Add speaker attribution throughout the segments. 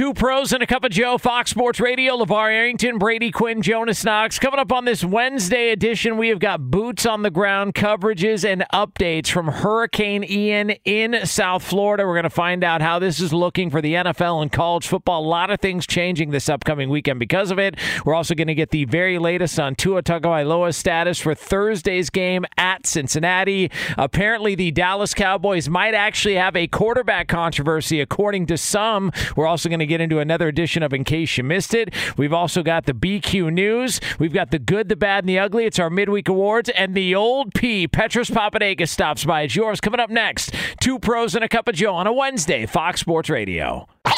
Speaker 1: Two pros and a cup of Joe, Fox Sports Radio, LeVar Arrington, Brady Quinn, Jonas Knox. Coming up on this Wednesday edition, we have got boots on the ground coverages and updates from Hurricane Ian in South Florida. We're going to find out how this is looking for the NFL and college football. A lot of things changing this upcoming weekend because of it. We're also going to get the very latest on Tua Tagovailoa's status for Thursday's game at Cincinnati. Apparently, the Dallas Cowboys might actually have a quarterback controversy, according to some. We're also going to get into another edition of In Case You Missed It. We've also got the BQ News. We've got the good, the bad, and the ugly. It's our midweek awards. And the old P, Petros Papadakis, stops by. It's yours. Coming up next, two pros and a cup of Joe on a Wednesday, Fox Sports Radio.
Speaker 2: Now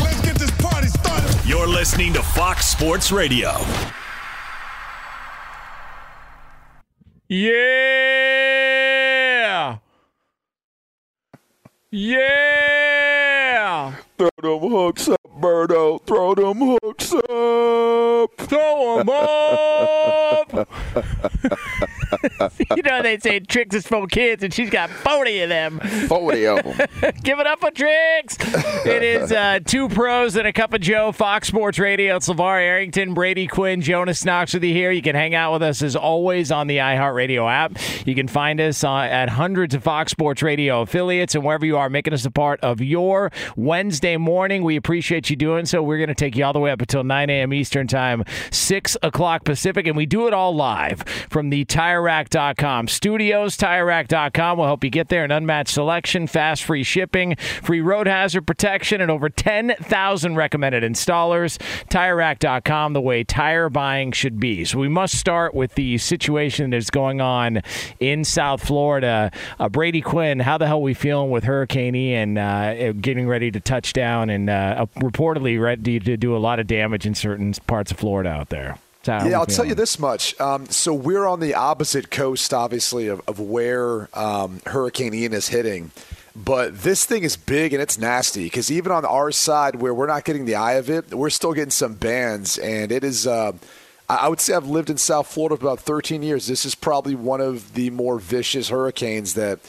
Speaker 2: let's get this party started.
Speaker 3: You're listening to Fox Sports Radio.
Speaker 1: Yeah! Yeah!
Speaker 2: Throw them hooks up, Birdo. Throw them hooks up.
Speaker 1: Throw 'em up! you know they say Trix is for kids, and she's got 40 of them.
Speaker 4: 40 of them.
Speaker 1: Give it up for Trix! It is uh, two pros and a cup of Joe, Fox Sports Radio. It's LeVar Arrington, Brady Quinn, Jonas Knox with you here. You can hang out with us as always on the iHeartRadio app. You can find us uh, at hundreds of Fox Sports Radio affiliates and wherever you are, making us a part of your Wednesday morning. We appreciate you doing so. We're going to take you all the way up until 9 a.m. Eastern Time, 6 o'clock Pacific, and we do it all live from the TireRack.com studios. TireRack.com will help you get there. An unmatched selection, fast free shipping, free road hazard protection, and over 10,000 recommended installers. TireRack.com, the way tire buying should be. So we must start with the situation that's going on in South Florida. Uh, Brady Quinn, how the hell are we feeling with Hurricane Ian uh, getting ready to touch down and uh, reportedly ready to do a lot of damage in certain parts of Florida out there?
Speaker 5: Yeah, I'll tell you this much. Um, so we're on the opposite coast, obviously, of, of where um, Hurricane Ian is hitting. But this thing is big and it's nasty because even on our side, where we're not getting the eye of it, we're still getting some bands, and it is. Uh, I would say I've lived in South Florida for about 13 years. This is probably one of the more vicious hurricanes that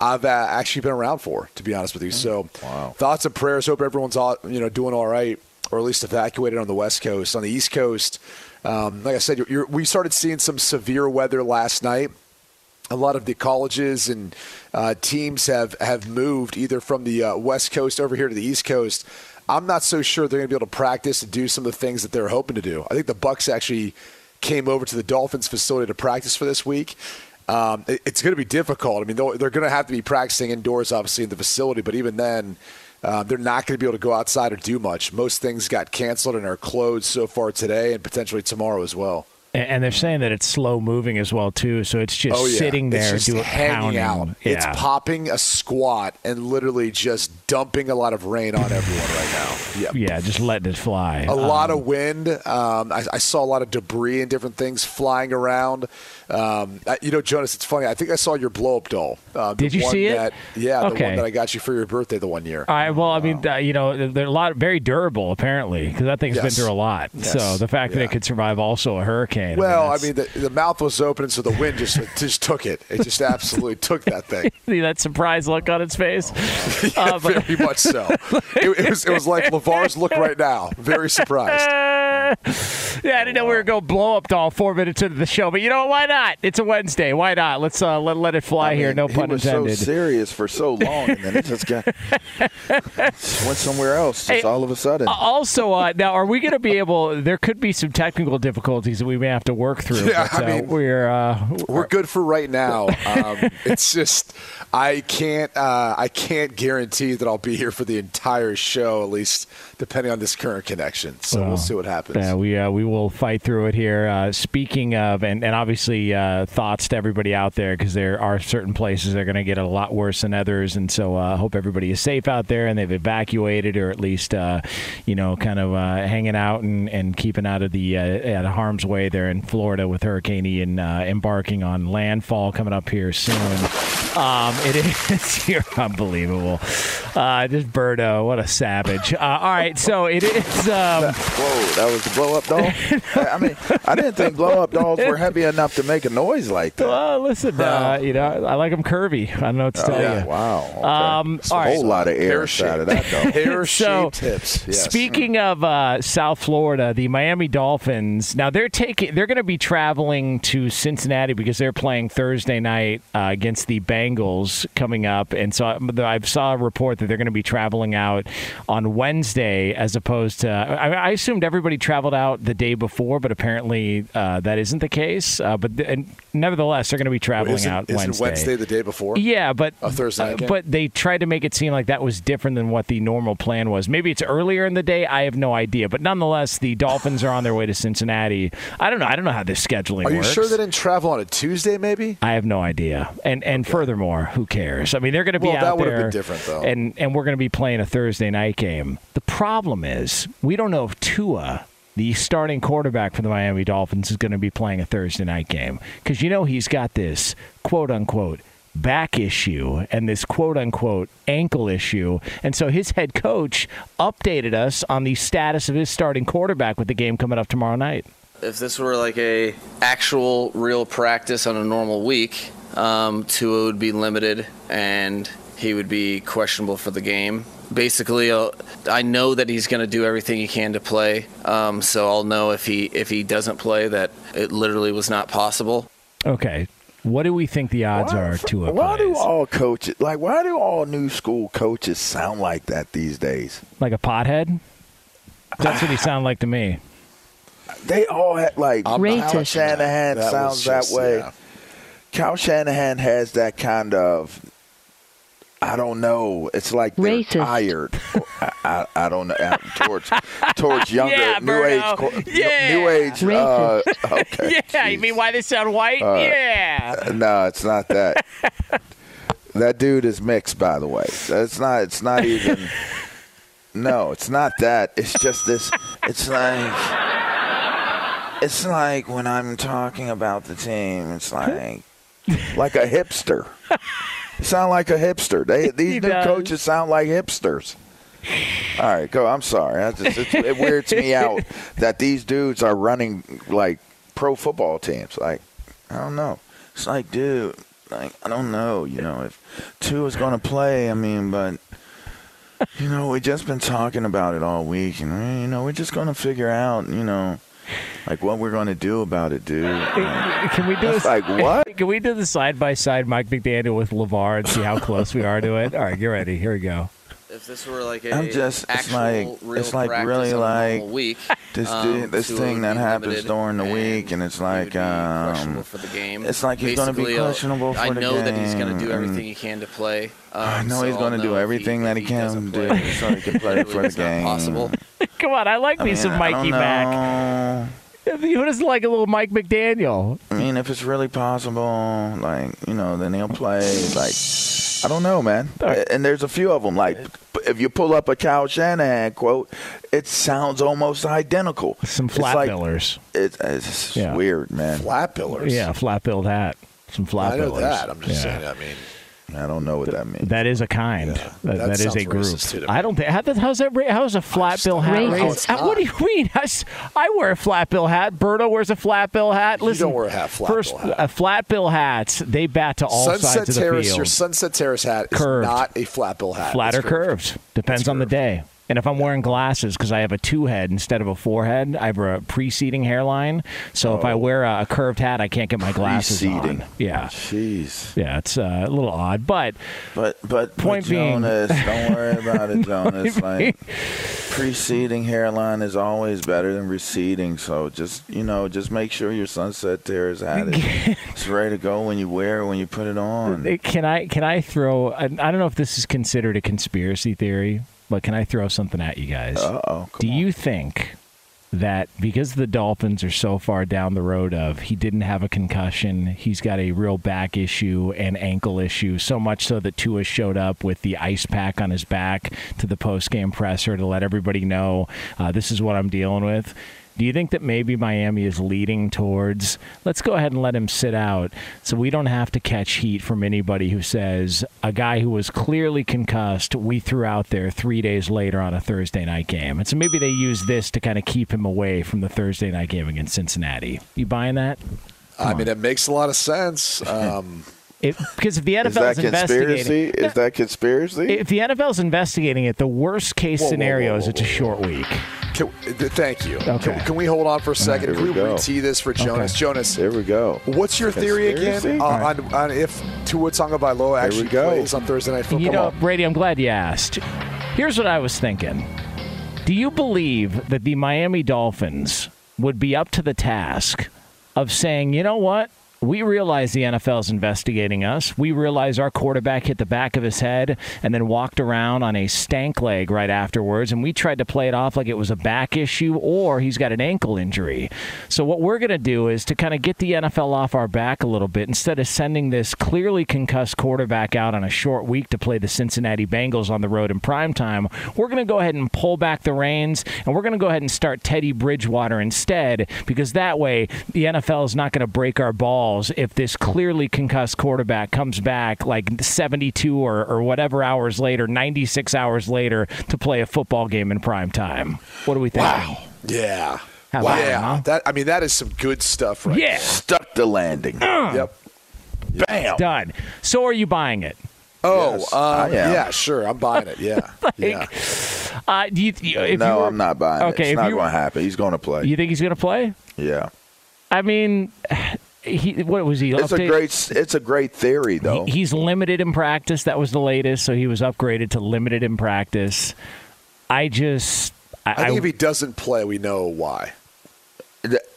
Speaker 5: I've uh, actually been around for, to be honest with you. So,
Speaker 4: Wow.
Speaker 5: thoughts and prayers. Hope everyone's all, you know doing all right, or at least evacuated on the West Coast. On the East Coast, um, like I said, you're, you're, we started seeing some severe weather last night. A lot of the colleges and uh, teams have have moved either from the uh, West Coast over here to the East Coast. I'm not so sure they're going to be able to practice and do some of the things that they're hoping to do. I think the Bucks actually came over to the Dolphins facility to practice for this week. Um, it- it's going to be difficult. I mean, they're, they're going to have to be practicing indoors, obviously, in the facility, but even then, uh, they're not going to be able to go outside or do much. Most things got canceled and are closed so far today and potentially tomorrow as well.
Speaker 1: And- they're saying that it's slow moving as well too, so it's just
Speaker 5: Oh, yeah.
Speaker 1: sitting there
Speaker 5: it's just
Speaker 1: doing
Speaker 5: hanging
Speaker 1: pounding.
Speaker 5: out.
Speaker 1: Yeah.
Speaker 5: It's popping a squat and literally just dumping a lot of rain on everyone right now. Yeah.
Speaker 1: yeah, just letting it fly.
Speaker 5: A lot of wind. Um, I, I saw a lot of debris and different things flying around. Um, I- you know, Jonas, it's funny. I think I saw your blow up doll. Uh,
Speaker 1: Did you see it?
Speaker 5: That, yeah, the
Speaker 1: Okay.
Speaker 5: one that I got you for your birthday the one year.
Speaker 1: I well, I mean, uh, you know, they're a lot very durable apparently because that thing's been through a lot.
Speaker 5: Yes.
Speaker 1: So the fact that it could survive also a hurricane.
Speaker 5: Well, I
Speaker 1: that's-
Speaker 5: mean, the, the mouth was open, so the wind just just took it. It just absolutely took that thing.
Speaker 1: see that surprised look on its face. Uh, but-
Speaker 5: Very much so. It, it was it was like LeVar's look right now. Very surprised.
Speaker 1: yeah, I didn't know we were going to blow up doll four minutes into the show, but you know why not? It's a Wednesday. Why not? Let's uh, let let it fly
Speaker 2: I
Speaker 1: here. No
Speaker 2: he
Speaker 1: pun
Speaker 2: was
Speaker 1: intended.
Speaker 2: so serious for so long, and then it just got went somewhere else. Just
Speaker 1: Hey,
Speaker 2: all of a sudden.
Speaker 1: Also, uh, now are we going to be able? There could be some technical difficulties that we may have to work through.
Speaker 5: Yeah,
Speaker 1: but,
Speaker 5: I
Speaker 1: uh,
Speaker 5: mean,
Speaker 1: we're uh,
Speaker 5: We're good for right now. Um, it's just I can't uh, I can't guarantee that I'll be here for the entire show, at least depending on this current connection. So
Speaker 1: Well,
Speaker 5: we'll see what happens.
Speaker 1: Yeah, we uh, we will fight through it here. Uh, speaking of, and, and obviously uh, thoughts to everybody out there because there are certain places that are going to get a lot worse than others, and so I uh, hope everybody is safe out there and they've evacuated or at least uh, you know kind of uh, hanging out and, and keeping out of the uh, out of harm's way there in Florida with Hurricane Ian uh, embarking on landfall coming up here soon. Um, it is you're unbelievable. Uh, just Birdo, what a savage. Uh, all right, so it is. Um,
Speaker 2: Whoa, that was the blow up doll. I mean, I didn't think blow up dolls were heavy enough to make a noise like that.
Speaker 1: Well, listen, uh, you know, I like them curvy. I don't know what to tell
Speaker 2: yeah,
Speaker 1: you.
Speaker 2: wow. Okay.
Speaker 1: Um,
Speaker 2: It's a
Speaker 1: all right.
Speaker 2: whole lot of air
Speaker 5: Hair
Speaker 2: inside of that doll.
Speaker 5: Hair
Speaker 1: So,
Speaker 5: shaped hips. Yes.
Speaker 1: Speaking of uh, South Florida, the Miami Dolphins. Now they're taking. They're going to be traveling to Cincinnati because they're playing Thursday night uh, against the Bengals coming up, and so I, I saw a report that they're going to be traveling out on Wednesday as opposed to. I, I assumed everybody traveled out the day before, but apparently uh, that isn't the case. Uh, but and nevertheless, they're going to be traveling
Speaker 5: isn't,
Speaker 1: out
Speaker 5: isn't
Speaker 1: Wednesday.
Speaker 5: Wednesday the day before?
Speaker 1: Yeah, but
Speaker 5: A Thursday game?
Speaker 1: but they tried to make it seem like that was different than what the normal plan was. Maybe it's earlier in the day. I have no idea, but nonetheless, the Dolphins are on their way to Cincinnati. I don't know. I don't know how this scheduling
Speaker 5: Are you
Speaker 1: works.
Speaker 5: sure they didn't travel on a Tuesday? Maybe.
Speaker 1: I have no idea. And and furthermore, who cares? I mean, they're going to be
Speaker 5: Well,
Speaker 1: out
Speaker 5: that would've been different, though.
Speaker 1: And and we're going to be playing a Thursday night game. The problem is we don't know if Tua. The starting quarterback for the Miami Dolphins is going to be playing a Thursday night game because you know he's got this quote unquote back issue and this quote unquote ankle issue. And so his head coach updated us on the status of his starting quarterback with the game coming up tomorrow night.
Speaker 6: If this were like a actual real practice on a normal week, um, Tua would be limited and he would be questionable for the game. Basically, uh, I know that he's going to do everything he can to play, um, so I'll know if he if he doesn't play that it literally was not possible.
Speaker 1: Okay. What do we think the odds are to a
Speaker 2: Why do all coaches like? Why do all new school coaches sound like that these days?
Speaker 1: Like a pothead? That's what he sounded like to me.
Speaker 2: They all had like
Speaker 5: I'm Kyle
Speaker 2: Shanahan
Speaker 5: that. That
Speaker 2: sounds
Speaker 5: was
Speaker 2: that way.
Speaker 5: yeah.
Speaker 2: Kyle Shanahan has that kind of. I don't know. It's like they're
Speaker 4: Racist.
Speaker 2: tired. I, I, I don't know uh, towards towards younger
Speaker 1: Yeah,
Speaker 2: new age
Speaker 1: Berto. Yeah.
Speaker 2: new age. Uh, okay.
Speaker 1: Yeah, you mean why they sound white?
Speaker 2: Uh,
Speaker 1: yeah.
Speaker 2: No, it's not that. that dude is mixed, by the way. It's not. It's not even. No, it's not that. It's just this. It's like. It's like when I'm talking about the team. It's like, like a hipster. Sound like a hipster. They
Speaker 1: He
Speaker 2: these new
Speaker 1: does.
Speaker 2: coaches sound like hipsters. All right, go. I'm sorry. I just, it, it weirds me out that these dudes are running like pro football teams. Like, I don't know. It's like, dude, like I don't know. You know, if Tua is going to play, I mean, but you know, we just been talking about it all week, and you know, we're just going to figure out, you know, like what we're going to do about it, dude. Like,
Speaker 1: Can we do this?
Speaker 2: like, what?
Speaker 1: Can we do the side by side Mike McDaniel with LeVar and see how close we are to it? All right, get ready. Here we go.
Speaker 6: If this were like a
Speaker 2: I'm just- it's like-
Speaker 6: real
Speaker 2: it's like really like
Speaker 6: week,
Speaker 2: this
Speaker 6: um,
Speaker 2: dude- this thing that happens during the week, and it's like, um,
Speaker 6: for the game.
Speaker 2: it's like he's gonna be
Speaker 6: Basically, uh,
Speaker 2: questionable for
Speaker 6: I know that he's going to do everything he can to play. Um,
Speaker 2: I know
Speaker 6: so
Speaker 2: he's going to do everything
Speaker 6: he,
Speaker 2: that he
Speaker 6: he
Speaker 2: can do
Speaker 6: play.
Speaker 2: so he can play for the game.
Speaker 6: Possible.
Speaker 1: Come on, I like
Speaker 2: I
Speaker 1: me
Speaker 2: mean,
Speaker 1: some Mikey
Speaker 2: don't
Speaker 1: Mack.
Speaker 2: know.
Speaker 1: Who doesn't like a little Mike McDaniel?
Speaker 2: I mean, if it's really possible, like you know, then he'll play. Like I don't know, man. And there's a few of them. Like if you pull up a Kyle Shanahan quote, it sounds almost identical.
Speaker 1: Some
Speaker 2: It's
Speaker 1: flat
Speaker 2: like-
Speaker 1: billers.
Speaker 2: It, it's
Speaker 1: Yeah.
Speaker 2: weird, man.
Speaker 5: Flat billers.
Speaker 1: Yeah, flat billed hat. Some flat
Speaker 5: I know
Speaker 1: billers.
Speaker 5: that. I'm just
Speaker 1: Yeah.
Speaker 5: saying. I mean,
Speaker 2: I don't know what that means.
Speaker 1: That is a kind.
Speaker 5: Yeah,
Speaker 1: that,
Speaker 5: that
Speaker 1: that is a group.
Speaker 5: racist, too, to me.
Speaker 1: I don't think. How, how's that? ra- How's a flat bill hat?
Speaker 5: don't know how
Speaker 1: racist?
Speaker 5: it's
Speaker 1: Uh, What do you mean? I wear a flat bill hat. Berto wears a flat bill hat.
Speaker 5: You
Speaker 1: Listen,
Speaker 5: don't wear a hat- flat
Speaker 1: first,
Speaker 5: bill hat.
Speaker 1: uh, flat bill hats. They bat to all
Speaker 5: Sunset
Speaker 1: sides of the
Speaker 5: Terrace.
Speaker 1: field.
Speaker 5: Your Sunset Terrace hat is
Speaker 1: Curved.
Speaker 5: not a flat bill hat.
Speaker 1: flat or
Speaker 5: It's
Speaker 1: curved. Depends
Speaker 5: It's
Speaker 1: on the day. And if I'm wearing glasses because I have a two head instead of a four head, I have a preceding hairline. So if I wear a, a curved hat, I can't get my glasses
Speaker 2: Preceding.
Speaker 1: on. Yeah,
Speaker 2: Jeez.
Speaker 1: yeah, it's uh, a little odd, but
Speaker 2: But but
Speaker 1: Point
Speaker 2: but
Speaker 1: being-
Speaker 2: Jonas, don't worry about it, Jonas. Like preceding hairline is always better than receding. So just you know, just make sure your sunset hat is it's ready to go when you wear it when you put it on.
Speaker 1: Can I can I throw? I I don't know if this is considered a conspiracy theory, but can I throw something at you guys?
Speaker 2: Uh oh.
Speaker 1: Do you think that because the Dolphins are so far down the road of he didn't have a concussion, he's got a real back issue and ankle issue, so much so that Tua showed up with the ice pack on his back to the post game presser to let everybody know uh, this is what I'm dealing with. Do you think that maybe Miami is leading towards let's go ahead and let him sit out so we don't have to catch heat from anybody who says a guy who was clearly concussed we threw out there three days later on a Thursday night game. And so maybe they use this to kind of keep him away from the Thursday night game against Cincinnati. You buying that?
Speaker 5: I mean, it makes a lot of sense. Um,
Speaker 1: It, because if the NFL
Speaker 2: Is that
Speaker 1: is investigating?
Speaker 2: Is that conspiracy?
Speaker 1: if the NFL is investigating it, the worst case
Speaker 5: Whoa, whoa,
Speaker 1: scenario
Speaker 5: whoa,
Speaker 1: is it's a short week.
Speaker 5: can, thank you.
Speaker 1: Okay.
Speaker 5: Can, can we hold on for a second?
Speaker 2: Here
Speaker 5: Can we,
Speaker 2: we
Speaker 5: re-tee this for Jonas? Jonas,
Speaker 2: here we go.
Speaker 5: what's your theory again uh, on, on if Tua Tagovailoa actually plays on Thursday Night Football?
Speaker 1: You know, Brady, I'm glad you asked. Here's what I was thinking. Do you believe that the Miami Dolphins would be up to the task of saying, you know what? We realize the NFL is investigating us. We realize our quarterback hit the back of his head and then walked around on a stank leg right afterwards. And we tried to play it off like it was a back issue or he's got an ankle injury. So, what we're going to do is to kind of get the NFL off our back a little bit instead of sending this clearly concussed quarterback out on a short week to play the Cincinnati Bengals on the road in prime time. We're going to go ahead and pull back the reins and we're going to go ahead and start Teddy Bridgewater instead because that way the NFL is not going to break our balls if this clearly concussed quarterback comes back like 72 or, or whatever hours later, 96 hours later to play a football game in prime time. What do we think?
Speaker 5: Wow. Yeah.
Speaker 1: How
Speaker 5: wow.
Speaker 1: about
Speaker 5: yeah.
Speaker 1: huh?
Speaker 5: That I mean, that is some good stuff, right?
Speaker 1: Yeah,
Speaker 2: Stuck the landing.
Speaker 5: Yep.
Speaker 2: Bam.
Speaker 1: done. So are you buying it?
Speaker 5: Oh,
Speaker 2: Yes, I am.
Speaker 5: yeah, sure. I'm buying it. Yeah. yeah.
Speaker 1: Uh, do you, if
Speaker 2: no,
Speaker 1: you were-
Speaker 2: I'm not buying it.
Speaker 1: Okay,
Speaker 2: It's not going to happen. He's going to play.
Speaker 1: You think he's going to play?
Speaker 2: yeah.
Speaker 1: I mean, he what was he?
Speaker 2: It's a great. It's a great theory, though.
Speaker 1: He- he's limited in practice. That was the latest, so he was upgraded to limited in practice. I just, I,
Speaker 5: I think
Speaker 1: I-
Speaker 5: if he doesn't play, we know why.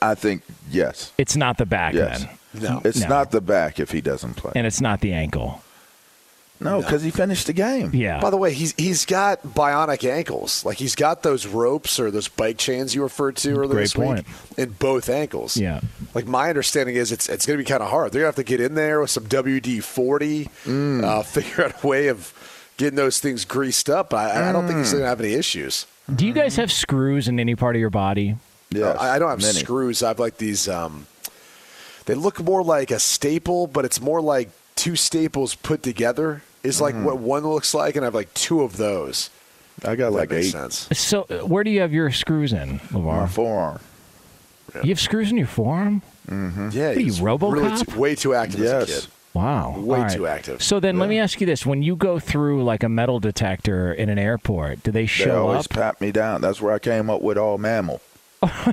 Speaker 2: I think yes.
Speaker 1: it's not the back
Speaker 2: Yes.
Speaker 1: then,
Speaker 5: No.
Speaker 2: It's
Speaker 1: No.
Speaker 2: not the back if he doesn't play.
Speaker 1: and it's not the ankle.
Speaker 2: No, because he finished the game.
Speaker 1: Yeah,
Speaker 5: By the way, he's he's got bionic ankles. Like he's got those ropes or those bike chains you referred to earlier
Speaker 1: Great
Speaker 5: this
Speaker 1: point.
Speaker 5: week in both ankles.
Speaker 1: Yeah.
Speaker 5: Like my understanding is it's it's going to be kind of hard. They're going to have to get in there with some WD forty,
Speaker 1: Mm.
Speaker 5: uh, figure out a way of getting those things greased up. I, I don't think he's going to have any issues.
Speaker 1: Do you guys have screws in any part of your body?
Speaker 2: Yeah,
Speaker 5: I, I don't have
Speaker 2: many.
Speaker 5: screws. I have like these. Um, they look more like a staple, but it's more like two staples put together. Is like
Speaker 2: Mm-hmm.
Speaker 5: what one looks like, and I have like two of those.
Speaker 2: I got like eight.
Speaker 5: sense.
Speaker 1: So, uh, where do you have your screws in,
Speaker 2: My
Speaker 1: LeVar?
Speaker 2: forearm.
Speaker 1: You have screws in your forearm?
Speaker 5: Yeah,
Speaker 1: What are you,
Speaker 5: he's really
Speaker 1: RoboCop?
Speaker 5: way too active as a
Speaker 2: Yes.
Speaker 5: kid.
Speaker 1: Wow,
Speaker 5: Way
Speaker 1: All right.
Speaker 5: too active.
Speaker 1: So then, let me ask you this: When you go through like a metal detector in an airport, do they show
Speaker 2: They
Speaker 1: show
Speaker 2: always
Speaker 1: up?
Speaker 2: pat me down. That's where I came up with all mammal.
Speaker 5: Uh,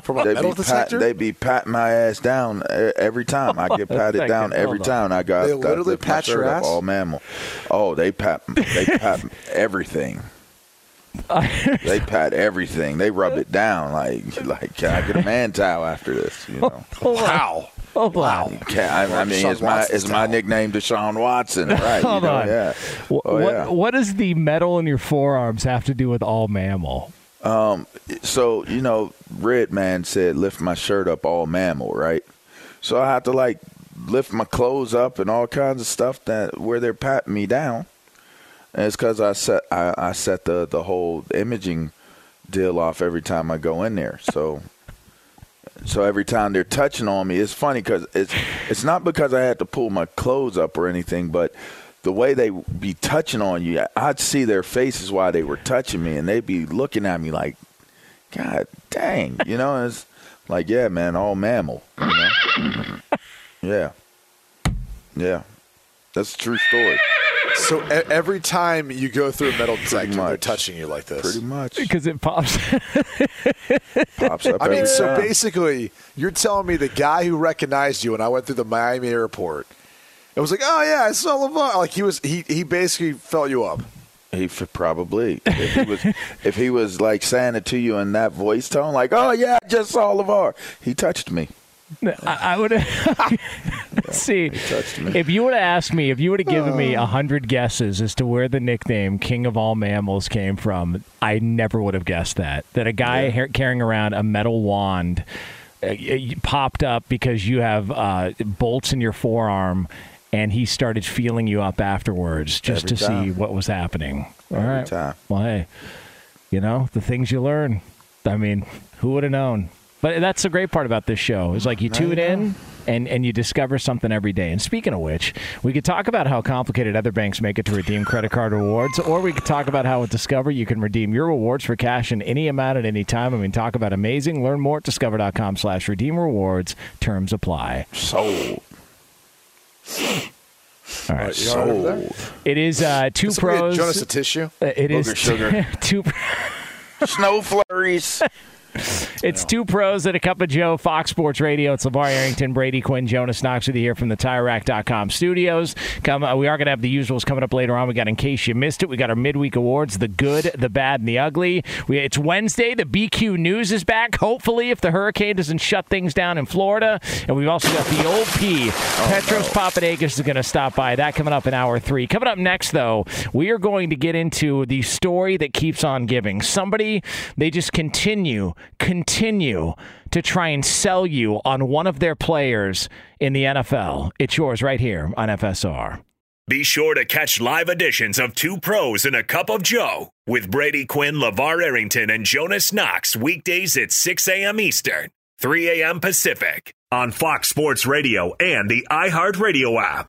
Speaker 5: from a
Speaker 2: They be, pat, they be patting my ass down e- every time. I get patted down every
Speaker 1: hold on.
Speaker 2: time. I got
Speaker 5: They literally pat your
Speaker 2: up? All mammal. Oh, they pat. They pat everything. they pat everything. They rub it down. Like, like, can I get a man towel after this? You know.
Speaker 5: wow.
Speaker 1: Oh, wow.
Speaker 2: Can, I, I mean, it's my
Speaker 5: Watson's
Speaker 2: it's my nickname, Deshaun Watson, right? you know,
Speaker 1: on.
Speaker 2: Yeah. Oh,
Speaker 1: what,
Speaker 2: yeah.
Speaker 1: what does the metal in your forearms have to do with all mammal?
Speaker 2: Um, so you know, Red Man said, "Lift my shirt up, all mammal," right? So I have to like lift my clothes up and all kinds of stuff that where they're patting me down. And it's because I set I, I set the the whole imaging deal off every time I go in there. So. So every time they're touching on me, it's funny because it's it's not because I had to pull my clothes up or anything, but the way they be touching on you, I'd see their faces while they were touching me, and they'd be looking at me like, "God dang," you know. It's like, yeah, man, all mammal, you know. yeah, yeah, that's a true story.
Speaker 5: So e- every time you go through a metal detector, they're touching you like this.
Speaker 2: Pretty much
Speaker 1: Because it pops.
Speaker 2: pops up.
Speaker 5: I mean, so
Speaker 2: time.
Speaker 5: basically, you're telling me the guy who recognized you when I went through the Miami airport, it was like, oh yeah, I saw LeVar. Like he was, he he basically felt you up.
Speaker 2: He f- probably if he was if he was like saying it to you in that voice tone, like, "Oh yeah, I just saw LeVar." He touched me.
Speaker 1: I, I would see
Speaker 2: touched me.
Speaker 1: if you would have asked me if you would have given me a hundred guesses as to where the nickname "King of All Mammals" came from. I never would have guessed that. That a guy ha- carrying around a metal wand uh, popped up because you have uh, bolts in your forearm, and he started feeling you up afterwards just
Speaker 2: Every
Speaker 1: to see what was happening. All
Speaker 2: Every
Speaker 1: right.
Speaker 2: time.
Speaker 1: Well, hey, you know the things you learn. I mean, who would have known? But that's the great part about this show is like you tune in and, and you discover something every day. And speaking of which, we could talk about how complicated other banks make it to redeem credit card rewards, or we could talk about how with Discover you can redeem your rewards for cash in any amount at any time. I mean, talk about amazing. Learn more at discover.com slash redeem rewards. Terms apply.
Speaker 2: Sold.
Speaker 1: All right.
Speaker 5: You know, over there?
Speaker 1: It is uh, two
Speaker 5: Can somebody get
Speaker 1: pros.
Speaker 5: Jonas a tissue.
Speaker 1: Uh, It is
Speaker 2: Booger sugar.
Speaker 1: two.
Speaker 2: Snow flurries.
Speaker 1: It's two pros and a cup of Joe, Fox Sports Radio. It's LeVar Arrington, Brady Quinn, Jonas Knox with you here from the TireRack.com studios. Come, uh, we are going to have the usuals coming up later on. We got, in case you missed it, we got our midweek awards, the good, the bad, and the ugly. We, it's Wednesday. The BQ News is back, hopefully, if the hurricane doesn't shut things down in Florida. And we've also got the old P. Petros Papadakis is going to stop by. That coming up in hour three. Coming up next, though, we are going to get into the story that keeps on giving. Somebody, they just continue, continue to try and sell you on one of their players in the NFL. It's yours right here on FSR.
Speaker 3: Be sure to catch live editions of Two Pros and a Cup of Joe with Brady Quinn, LeVar Arrington, and Jonas Knox weekdays at 6 a.m. Eastern, 3 a.m. Pacific on Fox Sports Radio and the iHeartRadio app.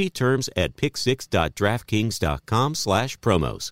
Speaker 4: Terms at pick6.draftkings.com slash promos.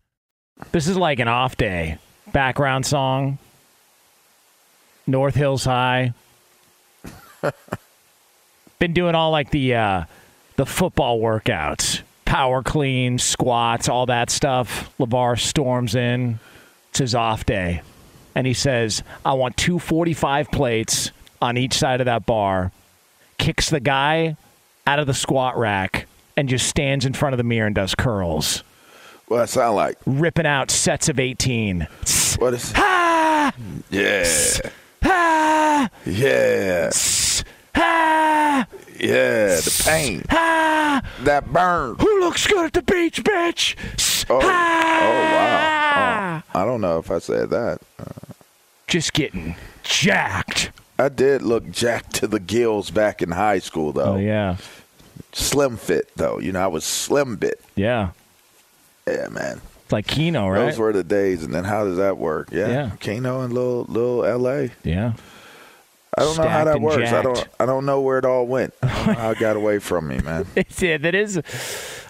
Speaker 1: This is like an off day. Background song. North Hills High. Been doing all like the uh, the football workouts, power clean, squats, all that stuff. LeVar storms in. It's his off day, and he says, "I want two 45 plates on each side of that bar." Kicks the guy out of the squat rack and just stands in front of the mirror and does curls
Speaker 2: What that sound like?
Speaker 1: ripping out sets of 18.
Speaker 2: What is?
Speaker 1: Ah!
Speaker 2: Yeah,
Speaker 1: Ah!
Speaker 2: yeah,
Speaker 1: Ah!
Speaker 2: yeah. The pain,
Speaker 1: Ah!
Speaker 2: that burn.
Speaker 1: Who looks good at the beach, bitch?
Speaker 2: Oh, oh wow. Oh, I don't know if I said that.
Speaker 1: Just getting jacked.
Speaker 2: I did look jacked to the gills back in high school, though.
Speaker 1: Oh, yeah.
Speaker 2: Slim fit, though. You know, I was slim bit.
Speaker 1: Yeah.
Speaker 2: Yeah, man.
Speaker 1: It's like Kino, right?
Speaker 2: Those were the days. And then how does that work? Yeah,
Speaker 1: Yeah.
Speaker 2: Kano and little little L.A.
Speaker 1: yeah.
Speaker 2: I don't know how that
Speaker 1: and
Speaker 2: works. I don't. I don't know where it all went. I don't know how it got away from me, man.
Speaker 1: It's, yeah, that is.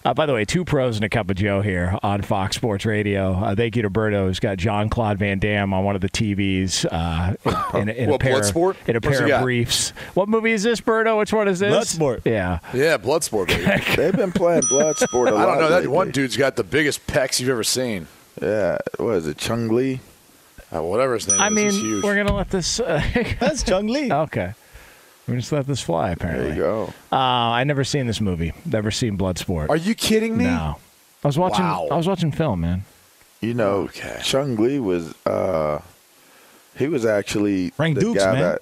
Speaker 1: Uh, by the way, two pros and a cup of Joe here on Fox Sports Radio. Uh, thank you to Berto, who's got John Claude Van Damme on one of the TVs uh, in, in, in a
Speaker 5: What,
Speaker 1: pair,
Speaker 5: Bloodsport?
Speaker 1: in a pair of
Speaker 5: got?
Speaker 1: briefs. What movie is this, Berto? Which one is this?
Speaker 7: Bloodsport.
Speaker 1: Yeah.
Speaker 5: Yeah, Bloodsport. Baby.
Speaker 2: They've been playing Bloodsport a lot.
Speaker 5: I don't know. That
Speaker 2: lately.
Speaker 5: one dude's got the biggest pecs you've ever seen.
Speaker 2: Yeah, what is it? Chung Lee.
Speaker 5: Uh, whatever his name is.
Speaker 1: I
Speaker 5: is.
Speaker 1: mean,
Speaker 5: he's huge.
Speaker 1: we're gonna let this. Uh,
Speaker 7: That's Chung Lee.
Speaker 1: okay. We're just let this fly. Apparently, There
Speaker 2: you go.
Speaker 1: Uh, I never seen this movie. Never seen Bloodsport.
Speaker 5: Are you kidding me?
Speaker 1: No. I was watching.
Speaker 5: Wow.
Speaker 1: I was watching film, man.
Speaker 2: You know,
Speaker 5: Okay.
Speaker 2: Chung Lee was. uh He was actually
Speaker 7: Frank
Speaker 2: the
Speaker 7: Dukes,
Speaker 2: guy
Speaker 7: man.
Speaker 2: that.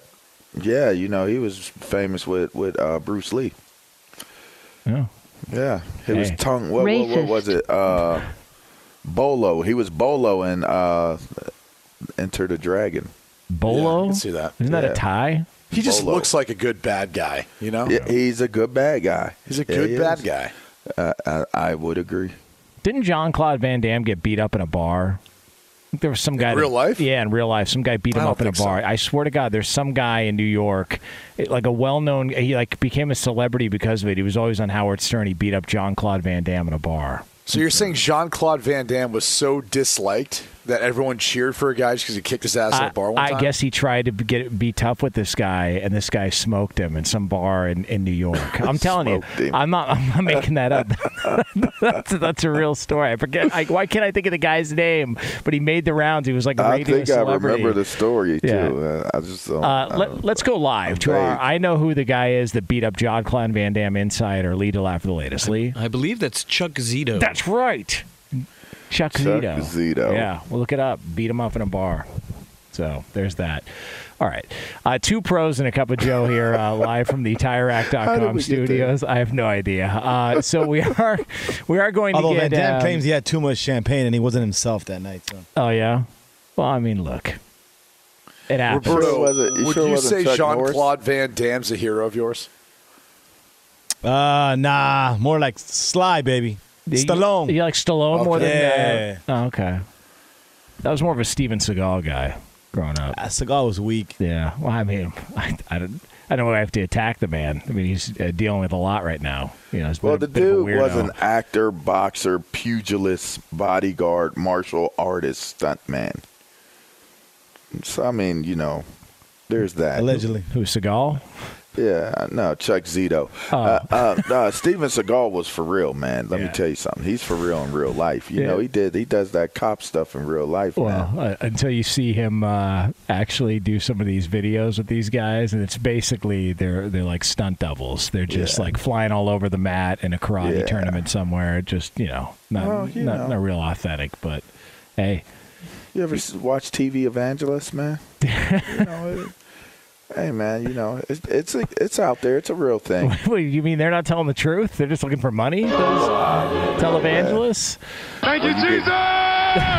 Speaker 2: Yeah, you know, he was famous with with uh, Bruce Lee.
Speaker 1: Yeah.
Speaker 2: Yeah, he was
Speaker 1: Hey.
Speaker 2: tongue. What, what, what was it? Uh, Bolo. He was Bolo in uh, Enter a Dragon.
Speaker 1: Bolo.
Speaker 5: I can see that.
Speaker 1: Isn't that
Speaker 2: Yeah.
Speaker 1: a tie?
Speaker 5: He just
Speaker 2: Bolo.
Speaker 5: looks like a good bad guy, you know?
Speaker 2: Yeah, he's a good bad guy.
Speaker 5: He's a
Speaker 2: Yeah,
Speaker 5: good
Speaker 2: he
Speaker 5: bad
Speaker 2: is.
Speaker 5: guy.
Speaker 2: Uh, I, I would agree.
Speaker 1: Didn't John Claude Van Damme get beat up in a bar? I think there was some guy
Speaker 5: real
Speaker 1: that-
Speaker 5: life?
Speaker 1: Yeah, in real life, some guy beat
Speaker 5: I
Speaker 1: him
Speaker 5: don't
Speaker 1: up in a
Speaker 5: think so.
Speaker 1: bar. I swear to God, there's some guy in New York, it- like a well-known. He like became a celebrity because of it. He was always on Howard Stern. He beat up John Claude Van Damme in a bar.
Speaker 5: So you're saying Jean Claude Van Damme was so disliked that everyone cheered for a guy just because he kicked his ass at
Speaker 1: I,
Speaker 5: a bar one
Speaker 1: I
Speaker 5: time?
Speaker 1: guess he tried to get be tough with this guy, and this guy smoked him in some bar in, in New York. I'm telling you,
Speaker 2: him.
Speaker 1: I'm not. I'm not making that up. that's, that's a real story. I forget. I, why can't I think of the guy's name? But he made the rounds. He was like a
Speaker 2: I
Speaker 1: radio
Speaker 2: think I
Speaker 1: celebrity.
Speaker 2: remember the story too.
Speaker 1: Yeah.
Speaker 2: Uh, I just don't.
Speaker 1: Uh,
Speaker 2: I
Speaker 1: let, let's go live to our. I know who the guy is that beat up John Claude Van Damme Insider. Lee to laugh for the latest. Lee.
Speaker 7: I believe that's Chuck Zito.
Speaker 1: That's right. Chuck,
Speaker 2: Chuck
Speaker 1: Zito.
Speaker 2: Zito.
Speaker 1: Yeah, we'll look it up. Beat him up in a bar. So there's that. All right. Uh, two pros and a cup of Joe here, uh, live from the
Speaker 2: How
Speaker 1: TireRack.com
Speaker 2: we get there?
Speaker 1: studios. I have no idea. Uh, so we are we are going
Speaker 7: Although
Speaker 1: to
Speaker 7: Van
Speaker 1: get.
Speaker 7: Damme
Speaker 1: um,
Speaker 7: claims he had too much champagne and he wasn't himself that night. So.
Speaker 1: oh yeah. Well, I mean, look. It happens.
Speaker 2: Sure
Speaker 5: Roberto,
Speaker 2: wasn't- you
Speaker 5: would
Speaker 2: sure
Speaker 5: you say
Speaker 2: Chuck
Speaker 5: Jean Claude Van Damme's a hero of yours?
Speaker 7: Uh, nah, more like Sly, baby.
Speaker 1: You-
Speaker 7: Stallone.
Speaker 1: You like Stallone more than?
Speaker 7: Okay.
Speaker 1: Uh, oh, okay. That was more of a Steven Seagal guy growing up.
Speaker 7: Ah, Seagal was weak.
Speaker 1: Yeah. Well, I mean, I, I don't. I don't know. I have to attack the man. I mean, he's uh, dealing with a lot right now. You know,
Speaker 2: well,
Speaker 1: a
Speaker 2: the
Speaker 1: bit of a
Speaker 2: dude was an actor, boxer, pugilist, bodyguard, martial artist, stuntman. So I mean, you know, there's that.
Speaker 7: Allegedly.
Speaker 1: Who Seagal?
Speaker 2: Yeah, no, Chuck Zito.
Speaker 1: Oh.
Speaker 2: Uh, uh, no, Steven Seagal was for real, man. Let
Speaker 1: Yeah.
Speaker 2: me tell you something. He's for real in real life. You
Speaker 1: Yeah.
Speaker 2: know, he did. He does that cop stuff in real life.
Speaker 1: Well, uh, until you see him uh, actually do some of these videos with these guys, and it's basically they're they're like stunt doubles. They're just
Speaker 2: Yeah.
Speaker 1: like flying all over the mat in a karate tournament somewhere. Just you know, not
Speaker 2: Well, you
Speaker 1: not,
Speaker 2: know.
Speaker 1: not real authentic, but hey,
Speaker 2: You ever watch TV Evangelist, man? you know, it, hey, man, you know, it's it's a, it's out there. It's a real thing.
Speaker 1: what, you mean they're not telling the truth? They're just looking for money. Those televangelists.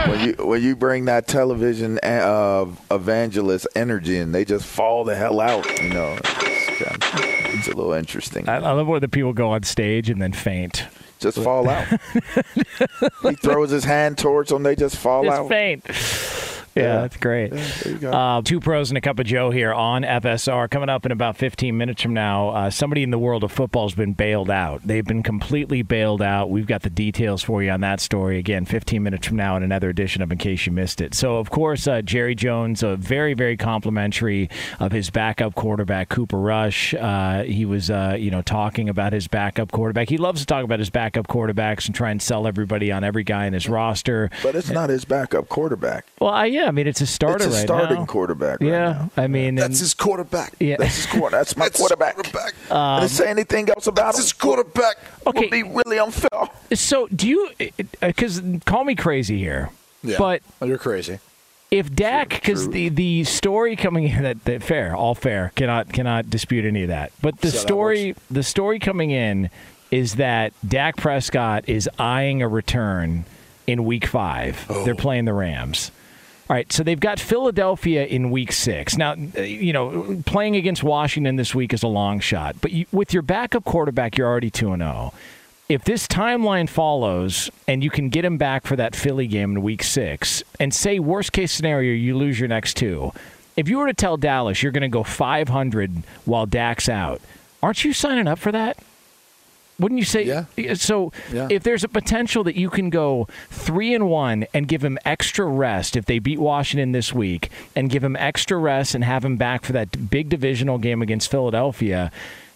Speaker 2: when you when you bring that television uh, evangelist energy and they just fall the hell out, you know, it's, kind of- it's a little interesting.
Speaker 1: I, I love where the people go on stage and then faint.
Speaker 2: just fall out. he throws his hand towards them, they just fall
Speaker 1: Just
Speaker 2: out.
Speaker 1: faint. Yeah,
Speaker 2: Yeah.
Speaker 1: that's great.
Speaker 2: Yeah, there you go.
Speaker 1: Uh, two pros and a cup of Joe here on FSR. Coming up in about 15 minutes from now, uh, somebody in the world of football has been bailed out. They've been completely bailed out. We've got the details for you on that story. Again, 15 minutes from now in another edition of In Case You Missed It. So, of course, uh, Jerry Jones, uh, very, very complimentary of his backup quarterback, Cooper Rush. Uh, he was, uh, you know, talking about his backup quarterback. He loves to talk about his backup quarterbacks and try and sell everybody on every guy in his roster.
Speaker 2: but it's not his backup quarterback.
Speaker 1: Well, I, yeah, I mean, it's a starter
Speaker 2: It's a
Speaker 1: right
Speaker 2: starting
Speaker 1: now.
Speaker 2: quarterback. Right
Speaker 1: Yeah,
Speaker 2: now.
Speaker 1: I mean,
Speaker 5: That's
Speaker 1: and-
Speaker 5: his quarterback.
Speaker 1: yeah.
Speaker 2: That's his quarter. That's my
Speaker 5: That's
Speaker 2: quarterback.
Speaker 5: quarterback.
Speaker 2: I didn't um, say anything else about
Speaker 5: That's
Speaker 2: him.
Speaker 5: his quarterback.
Speaker 1: Okay.
Speaker 2: Would be really unfair.
Speaker 1: So, do you? Uh, because call me crazy here,
Speaker 5: Yeah.
Speaker 1: but
Speaker 5: Oh, you're crazy.
Speaker 1: if Dak, because the the story coming in that, that fair, all fair, cannot cannot dispute any of that. But the
Speaker 5: See how that
Speaker 1: story, the story coming in is that Dak Prescott is eyeing a return in Week Five.
Speaker 5: Oh.
Speaker 1: They're playing the Rams. All right, so they've got Philadelphia in week six. Now, uh, you know, playing against Washington this week is a long shot, but you, with your backup quarterback, you're already 2 0. If this timeline follows and you can get him back for that Philly game in week six, and say, worst case scenario, you lose your next two, if you were to tell Dallas you're going to go 500 while Dak's out, aren't you signing up for that? Wouldn't you say?
Speaker 5: Yeah.
Speaker 1: Eh, so
Speaker 5: Yeah.
Speaker 1: if there's a potential that you can go three and one and give him extra rest if they beat Washington this week, and give him extra rest and have him back for that big divisional game against Philadelphia.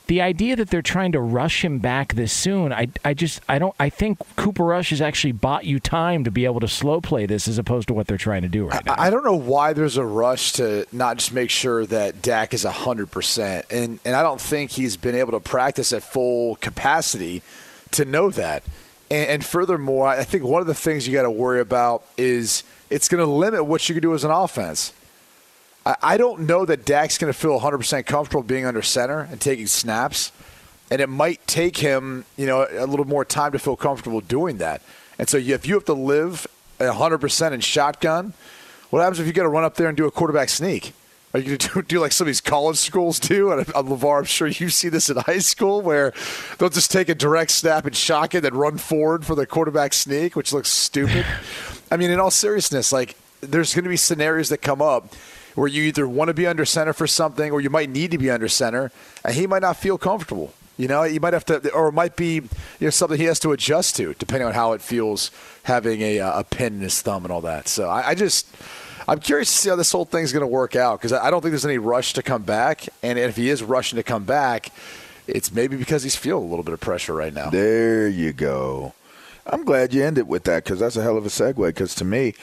Speaker 1: The idea that they're trying to rush him back this soon, I, I just, I don't, I think Cooper Rush has actually bought you time to be able to slow play this as opposed to what they're trying to do right now.
Speaker 5: I I don't know why there's a rush to not just make sure that Dak is 100%. And, and I don't think he's been able to practice at full capacity to know that. And, and furthermore, I think one of the things you got to worry about is it's going to limit what you can do as an offense. I, I don't know that Dak's going to feel 100% comfortable being under center and taking snaps. And it might take him, you know, a little more time to feel comfortable doing that. And so if you have to live 100% in shotgun, What happens if you got to run up there and do a quarterback sneak? Are you going to do, do like some of these college schools do? And uh, LeVar, I'm sure you see this in high school where they'll just take a direct snap and shock it, then run forward for the quarterback sneak, which looks stupid. I mean, in all seriousness, like there's going to be scenarios that come up where you either want to be under center for something or you might need to be under center, and he might not feel comfortable. You know, you might have to, or it might be you know something he has to adjust to, depending on how it feels having a, uh, a pin in his thumb and all that. So I, I just, I'm curious to see how this whole thing's going to work out because I I don't think there's any rush to come back, and if he is rushing to come back, it's maybe because he's feeling a little bit of pressure right now.
Speaker 2: There you go. I'm glad you ended with that because that's a hell of a segue. Because to me,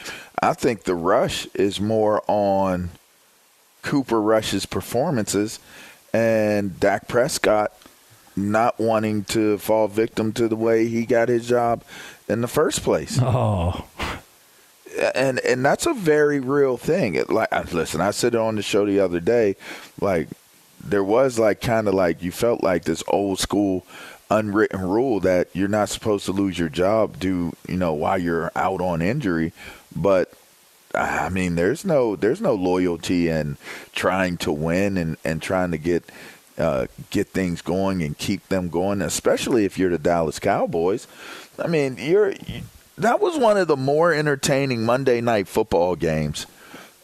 Speaker 2: I think the rush is more on Cooper Rush's performances and Dak Prescott not wanting to fall victim to the way he got his job in the first place.
Speaker 1: Oh,
Speaker 2: and and that's a very real thing. It, like, listen, I said it on the show the other day. Like, there was like kind of like you felt like this old school unwritten rule that you're not supposed to lose your job due, you know, while you're out on injury. But I mean, there's no there's no loyalty in trying to win and and trying to get uh, get things going and keep them going, especially if you're the Dallas Cowboys. I mean, you're that was one of the more entertaining Monday night football games.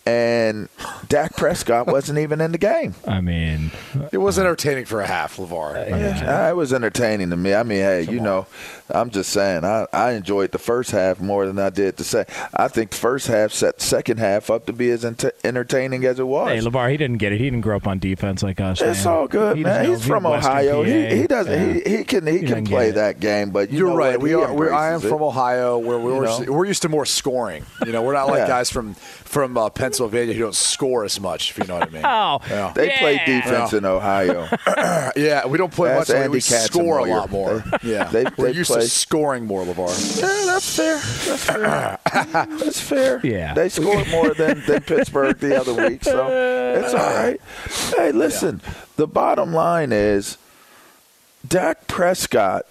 Speaker 2: And Dak Prescott wasn't even in the game.
Speaker 1: I mean,
Speaker 5: It was entertaining for a half, LeVar.
Speaker 2: Yeah, it was entertaining to me. I mean, hey, you know, I'm just saying, I, I enjoyed the first half more than I did the second. I think the first half set the second half up to be as ent- entertaining as it was.
Speaker 1: hey, LeVar, he didn't get it. He didn't grow up on defense like us.
Speaker 2: It's
Speaker 1: man.
Speaker 2: all good,
Speaker 1: He
Speaker 2: man. He's from
Speaker 1: Western
Speaker 2: Ohio. He, he doesn't.
Speaker 1: Yeah.
Speaker 2: He, he can he,
Speaker 1: He
Speaker 2: can play that game. But you
Speaker 5: You're
Speaker 2: know
Speaker 5: right.
Speaker 2: what?
Speaker 5: We are. We're, I am
Speaker 2: embraces
Speaker 5: from. Ohio, where we're
Speaker 2: You know?
Speaker 5: we're used to more scoring. You know, we're not like
Speaker 2: Yeah.
Speaker 5: guys from from uh, Pennsylvania who don't score as much. If you know what I mean.
Speaker 1: Oh,
Speaker 5: Yeah.
Speaker 2: They play
Speaker 1: Yeah.
Speaker 2: defense in Ohio.
Speaker 5: yeah, we don't play
Speaker 2: That's
Speaker 5: much.
Speaker 2: Andy
Speaker 5: we score a lot more. Yeah,
Speaker 2: they-
Speaker 5: we're
Speaker 2: they
Speaker 5: used
Speaker 2: play-
Speaker 5: to scoring more, LeVar.
Speaker 2: Yeah, that's fair. That's fair. that's fair.
Speaker 1: Yeah.
Speaker 2: They scored more than, than Pittsburgh the other week, so it's all right. Hey, listen, the bottom line is Dak Prescott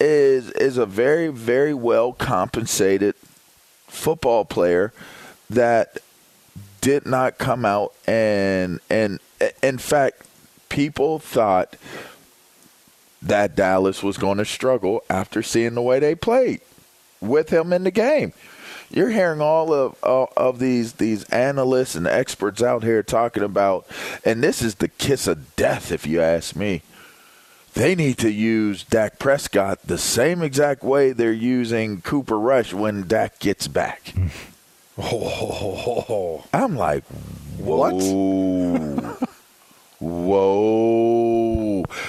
Speaker 2: is is a very, very well compensated football player that did not come out and and in fact people thought that Dallas was going to struggle after seeing the way they played with him in the game. You're hearing all of all of these these analysts and experts out here talking about, and this is the kiss of death, if you ask me. They need to use Dak Prescott the same exact way they're using Cooper Rush when Dak gets back.
Speaker 5: Oh,
Speaker 2: I'm like,
Speaker 5: What?
Speaker 2: whoa. Whoa.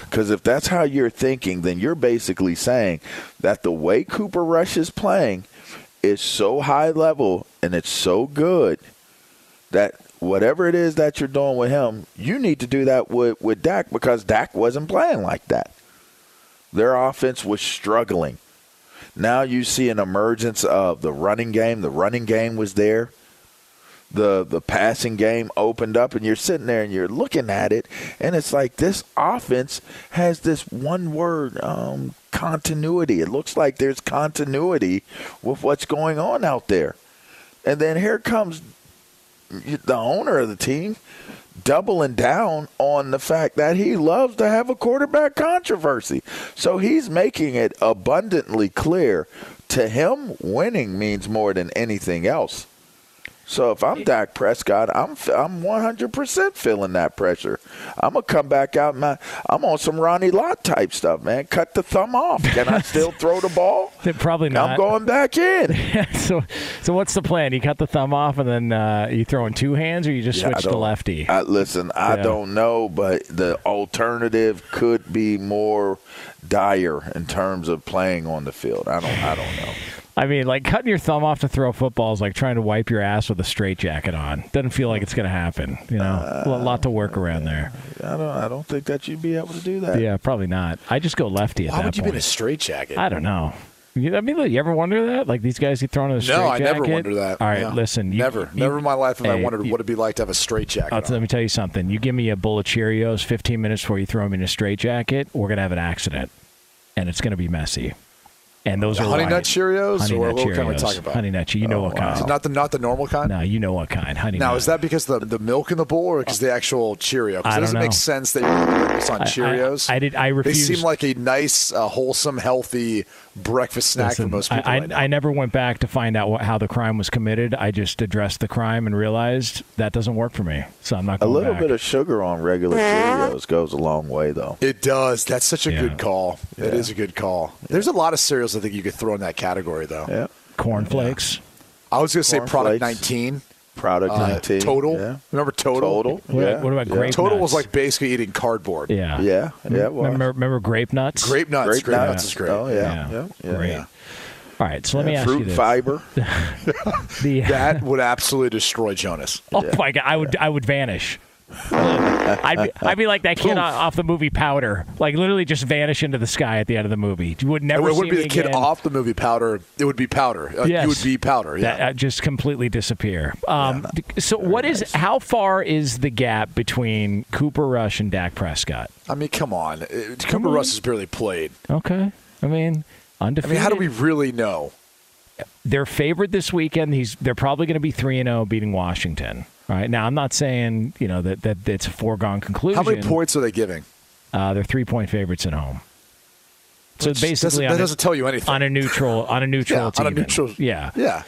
Speaker 2: Because if that's how you're thinking, then you're basically saying that the way Cooper Rush is playing is so high level and it's so good that whatever it is that you're doing with him, you need to do that with, with Dak because Dak wasn't playing like that. Their offense was struggling. Now you see an emergence of the running game. The running game was there the the passing game opened up and you're sitting there and you're looking at it and it's like this offense has this one word um, continuity. It looks like there's continuity with what's going on out there. And then here comes the owner of the team doubling down on the fact that he loves to have a quarterback controversy. So he's making it abundantly clear to him winning means more than anything else so if I'm Dak Prescott, I'm I'm 100% feeling that pressure. I'm gonna come back out. My I'm on some Ronnie Lott type stuff, man. Cut the thumb off. Can I still throw the ball?
Speaker 1: Probably not.
Speaker 2: I'm going back in.
Speaker 1: so, so what's the plan? You cut the thumb off, and then uh, you throw in two hands, or you just
Speaker 2: Yeah,
Speaker 1: switch to lefty?
Speaker 2: I, listen, I
Speaker 1: Yeah.
Speaker 2: don't know, but the alternative could be more dire in terms of playing on the field. I don't. I don't know.
Speaker 1: I mean, like cutting your thumb off to throw a football is like trying to wipe your ass with a straight jacket on. Doesn't feel like it's going to happen. You know, a lot to work around there.
Speaker 2: I don't. I don't think that you'd be able to do that.
Speaker 1: Yeah, probably not. I just go lefty at
Speaker 5: Why
Speaker 1: that
Speaker 5: would you be in a
Speaker 1: point.
Speaker 5: straitjacket?
Speaker 1: I don't know. You, I mean, look, you ever wonder that? Like these guys get thrown in a straight
Speaker 5: No, I never wonder that.
Speaker 1: All right,
Speaker 5: Yeah.
Speaker 1: listen. You,
Speaker 5: never,
Speaker 1: you-
Speaker 5: never in my life have I wondered what it'd be like to have a straitjacket.
Speaker 1: Let me tell you something. You give me a bowl of Cheerios 15 minutes before you throw them in a straight jacket, we're going to have an accident. And it's going to be messy. And those are
Speaker 5: Honey. Nut Cheerios,
Speaker 1: Honey
Speaker 5: or
Speaker 1: Nut
Speaker 5: what kind are we
Speaker 1: Cheerios.
Speaker 5: talking about?
Speaker 1: Honey Nut. You know what kind?
Speaker 5: Is it not the not the normal kind?
Speaker 1: No, you know what kind. Honey
Speaker 5: Now
Speaker 1: Nut.
Speaker 5: is that because the the milk in the bowl, or because the actual Cheerio? Because it doesn't
Speaker 1: don't
Speaker 5: make sense that you're this on
Speaker 1: I- I-
Speaker 5: Cheerios.
Speaker 1: I did- I
Speaker 5: They seem like a nice, uh, wholesome, healthy breakfast snack
Speaker 1: Listen,
Speaker 5: for most people.
Speaker 1: I,
Speaker 5: right now.
Speaker 1: I, I never went back to find out what, how the crime was committed. I just addressed the crime and realized that doesn't work for me. So I'm not Going A
Speaker 2: little
Speaker 1: back.
Speaker 2: bit of sugar on regular cereals goes a long way, though.
Speaker 5: It does. That's such a
Speaker 1: Yeah.
Speaker 5: good call. It is a good call. There's a lot of cereals I think you could throw in that category, though.
Speaker 2: Yeah.
Speaker 1: Cornflakes.
Speaker 5: I was going to say
Speaker 2: Corn
Speaker 5: Product
Speaker 2: Flakes.
Speaker 5: 19.
Speaker 2: Product
Speaker 5: uh,
Speaker 2: 19.
Speaker 5: Total.
Speaker 2: Yeah.
Speaker 5: Remember Total?
Speaker 2: Total.
Speaker 1: What,
Speaker 2: yeah.
Speaker 1: what about
Speaker 2: yeah.
Speaker 1: grape
Speaker 5: Total was like basically eating cardboard.
Speaker 1: Yeah.
Speaker 2: Yeah. Yeah. Well,
Speaker 1: Remember, remember grape nuts?
Speaker 5: Grape nuts.
Speaker 2: Grape
Speaker 5: Grape,
Speaker 2: nuts.
Speaker 5: nuts is great.
Speaker 2: Oh, yeah.
Speaker 1: Yeah.
Speaker 2: Yeah. yeah.
Speaker 1: Great.
Speaker 2: yeah.
Speaker 1: All right, so let me ask
Speaker 2: fruit
Speaker 1: you this.
Speaker 2: fiber.
Speaker 1: The,
Speaker 5: That would absolutely destroy Jonas.
Speaker 1: oh my god, I would I would vanish. I'd be, I'd be like that kid o- off the movie Powder, like literally just vanish into the sky at the end of the movie. You would never.
Speaker 5: It wouldn't
Speaker 1: see
Speaker 5: be the kid off the movie Powder. It would be Powder. Uh,
Speaker 1: Yes.
Speaker 5: You would be Powder. Yeah.
Speaker 1: That, uh, just completely disappear. Um, d- so, what is? How far is the gap between Cooper Rush and Dak Prescott?
Speaker 5: I mean, come on. Uh, Cooper
Speaker 1: on.
Speaker 5: Rush has barely played.
Speaker 1: Okay, I mean, undefeated.
Speaker 5: I mean, how do we really know?
Speaker 1: They're favored this weekend. He's. They're probably going to be three and zero, beating Washington. All right. Now, I'm not saying you know that that it's a foregone conclusion.
Speaker 5: How many points are they giving?
Speaker 1: Uh, they're three point favorites at home. So
Speaker 5: Which
Speaker 1: basically,
Speaker 5: doesn't- that
Speaker 1: a-
Speaker 5: doesn't tell you anything.
Speaker 1: on a neutral on a neutral
Speaker 5: Yeah,
Speaker 1: team.
Speaker 5: on a neutral-
Speaker 1: Yeah.
Speaker 5: Yeah.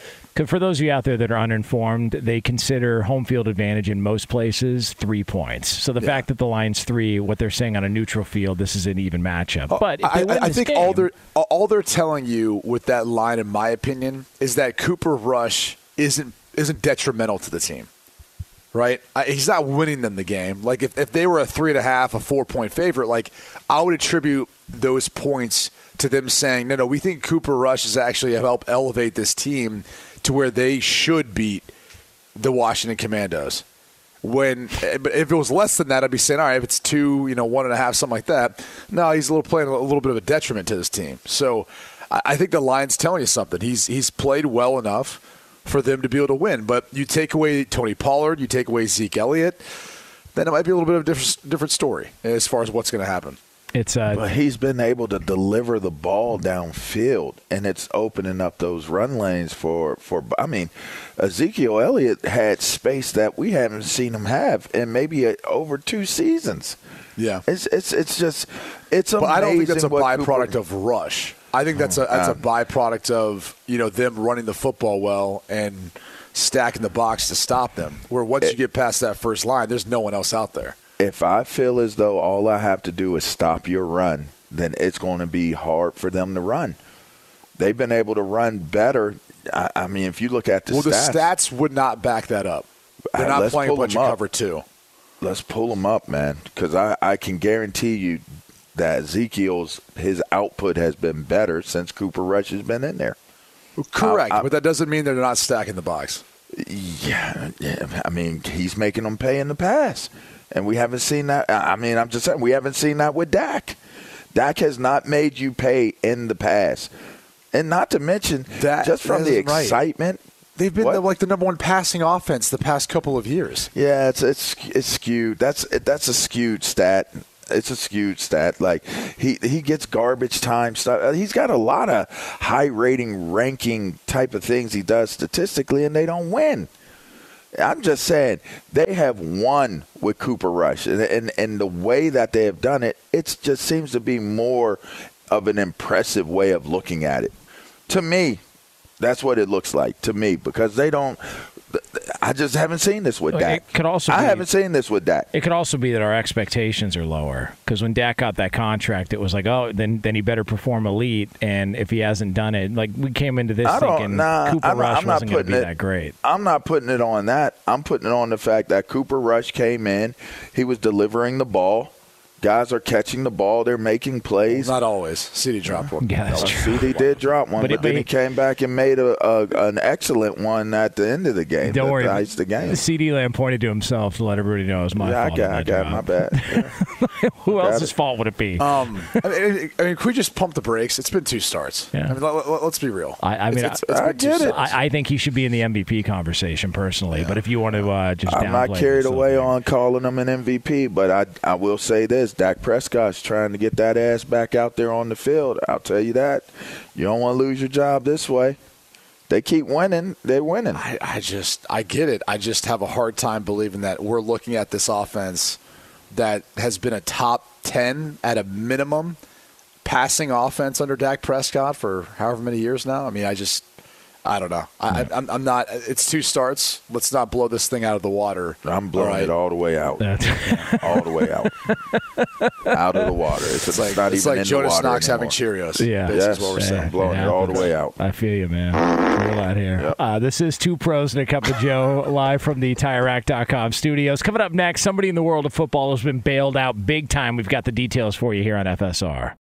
Speaker 1: For those of you out there that are uninformed, they consider home field advantage in most places three points. So the
Speaker 5: Yeah.
Speaker 1: fact that the line's three, what they're saying on a neutral field, this is an even matchup. But if
Speaker 5: I, I- I think
Speaker 1: game,
Speaker 5: all they're all they're telling you with that line, in my opinion, is that Cooper Rush isn't isn't detrimental to the team. Right? He's not winning them the game. Like if, if they were a three and a half, a four point favorite, like I would attribute those points to them saying, no, no, we think Cooper Rush is actually help elevate this team to where they should beat the Washington Commandos. When but if it was less than that, I'd be saying, all right, if it's two, you know, one and a half, something like that. No, he's a little playing a little bit of a detriment to this team. So I think the line's telling you something. He's he's played well enough for them to be able to win. But you take away Tony Pollard, you take away Zeke Elliott, then it might be a little bit of a different different story as far as what's going to happen.
Speaker 1: it's uh,
Speaker 2: But he's been able to deliver the ball downfield, and it's opening up those run lanes for for. I mean, Ezekiel Elliott had space that we haven't seen him have in maybe uh over two seasons.
Speaker 5: Yeah.
Speaker 2: It's it's it's just it's
Speaker 5: But. I don't think that's a byproduct
Speaker 2: Cooper-
Speaker 5: of rush. I think that's a oh, that's a byproduct of you know them running the football well and stacking the box to stop them. Where once eh. you get past that first line, there's no one else out there.
Speaker 2: if I feel as though all I have to do is stop your run, then it's going to be hard for them to run. They've been able to run better. I, I mean, if you look at the
Speaker 5: well,
Speaker 2: stats,
Speaker 5: the stats would not back that up. They're not playing a bunch of cover two.
Speaker 2: let's pull them up, man, because I, I can guarantee you that Ezekiel's his output has been better since Cooper Rush has been in there.
Speaker 5: Correct,
Speaker 2: I-
Speaker 5: but that doesn't mean they're not stacking the box.
Speaker 2: Yeah, yeah, I mean, he's making them pay in the pass, and we haven't seen that. I I mean, I'm just saying we haven't seen that with Dak. Dak has not made you pay in the pass, and not to mention
Speaker 5: That
Speaker 2: just from the
Speaker 5: isn't right.
Speaker 2: excitement.
Speaker 5: They've been the, like the number one passing offense the past couple of years.
Speaker 2: Yeah, it's it's it's skewed. That's that's a skewed stat. It's a skewed stat. Like he he gets garbage time stuff. Uh, he's got a lot of high rating ranking type of things he does statistically, and they don't win. I'm just saying they have won with Cooper Rush, and and, and the way that they have done it, it just seems to be more of an impressive way of looking at it. To me, that's what it looks like to me because they don't. I just haven't seen this with
Speaker 1: It
Speaker 2: Dak.
Speaker 1: could also
Speaker 2: I haven't seen this with Dak.
Speaker 1: It could also be that our expectations are lower because when Dak got that contract, it was like, oh, then then he better perform elite. And if he hasn't done it, like we came into this
Speaker 2: I
Speaker 1: thinking
Speaker 2: nah,
Speaker 1: Cooper
Speaker 2: I'm,
Speaker 1: Rush
Speaker 2: I'm not
Speaker 1: wasn't going to be
Speaker 2: it
Speaker 1: that great.
Speaker 2: I'm not putting it on that. I'm putting it on the fact that Cooper Rush came in. He was delivering the ball. Guys are catching the ball. They're making plays.
Speaker 5: Not always. CeeDee dropped one.
Speaker 1: Yeah, that's
Speaker 2: Uh,
Speaker 1: true.
Speaker 2: CeeDee did drop one,
Speaker 1: But
Speaker 2: but, then
Speaker 1: but
Speaker 2: he
Speaker 1: he-
Speaker 2: came back and made a, a an excellent one at the end of the game.
Speaker 1: Don't
Speaker 2: that
Speaker 1: worry.
Speaker 2: iced the game.
Speaker 1: CeeDee Lamb pointed to himself to let everybody know it was my
Speaker 2: yeah, I
Speaker 1: fault.
Speaker 2: got, I got
Speaker 1: job.
Speaker 2: my bad. Yeah.
Speaker 1: Who
Speaker 2: got
Speaker 1: else's
Speaker 2: it.
Speaker 1: fault would it be?
Speaker 5: Um, I mean, I mean, can we just pump the brakes? It's been two starts.
Speaker 1: Yeah.
Speaker 5: I mean, let, us be real.
Speaker 1: I- I mean,
Speaker 5: it's,
Speaker 1: I-
Speaker 5: it's
Speaker 2: I
Speaker 5: been two
Speaker 2: get it.
Speaker 1: I, I think he should be in the MVP conversation personally. But if you want to uh, just
Speaker 2: I'm not carried away on calling him an MVP, but I I will say this: is. Dak Prescott's trying to get that ass back out there on the field. I'll tell you that. You don't want to lose your job this way. They keep winning. They're winning.
Speaker 5: I, I just, I get it. I just have a hard time believing that we're looking at this offense that has been a top 10 at a minimum passing offense under Dak Prescott for however many years now. I mean, I just, I don't know. I, I, I'm, I'm not, it's two starts. Let's not blow this thing out of the water.
Speaker 2: I'm blowing
Speaker 5: All right?
Speaker 2: it all the way out. all the way out. out of the water. It's,
Speaker 5: It's like,
Speaker 2: not
Speaker 5: it's
Speaker 2: even
Speaker 5: like
Speaker 2: in
Speaker 5: Jonas
Speaker 2: the water
Speaker 5: Knox having. Cheerios.
Speaker 1: Yeah.
Speaker 5: This
Speaker 2: Yes.
Speaker 5: is what we're
Speaker 2: Yeah.
Speaker 5: saying.
Speaker 2: I'm blowing it all the way out.
Speaker 1: I feel you, man. Real out here. Uh, this is Two Pros and a Cup of Joe live from the TireRack.com studios. Coming up next, somebody in the world of football has been bailed out big time. We've got the details for you here on FSR.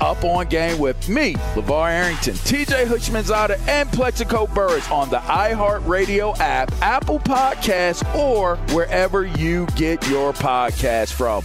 Speaker 2: Up on Game with me, LeVar Arrington, TJ Houshmandzadeh, and Plaxico Burress on the iHeartRadio app, Apple Podcasts, or wherever you get your podcast from.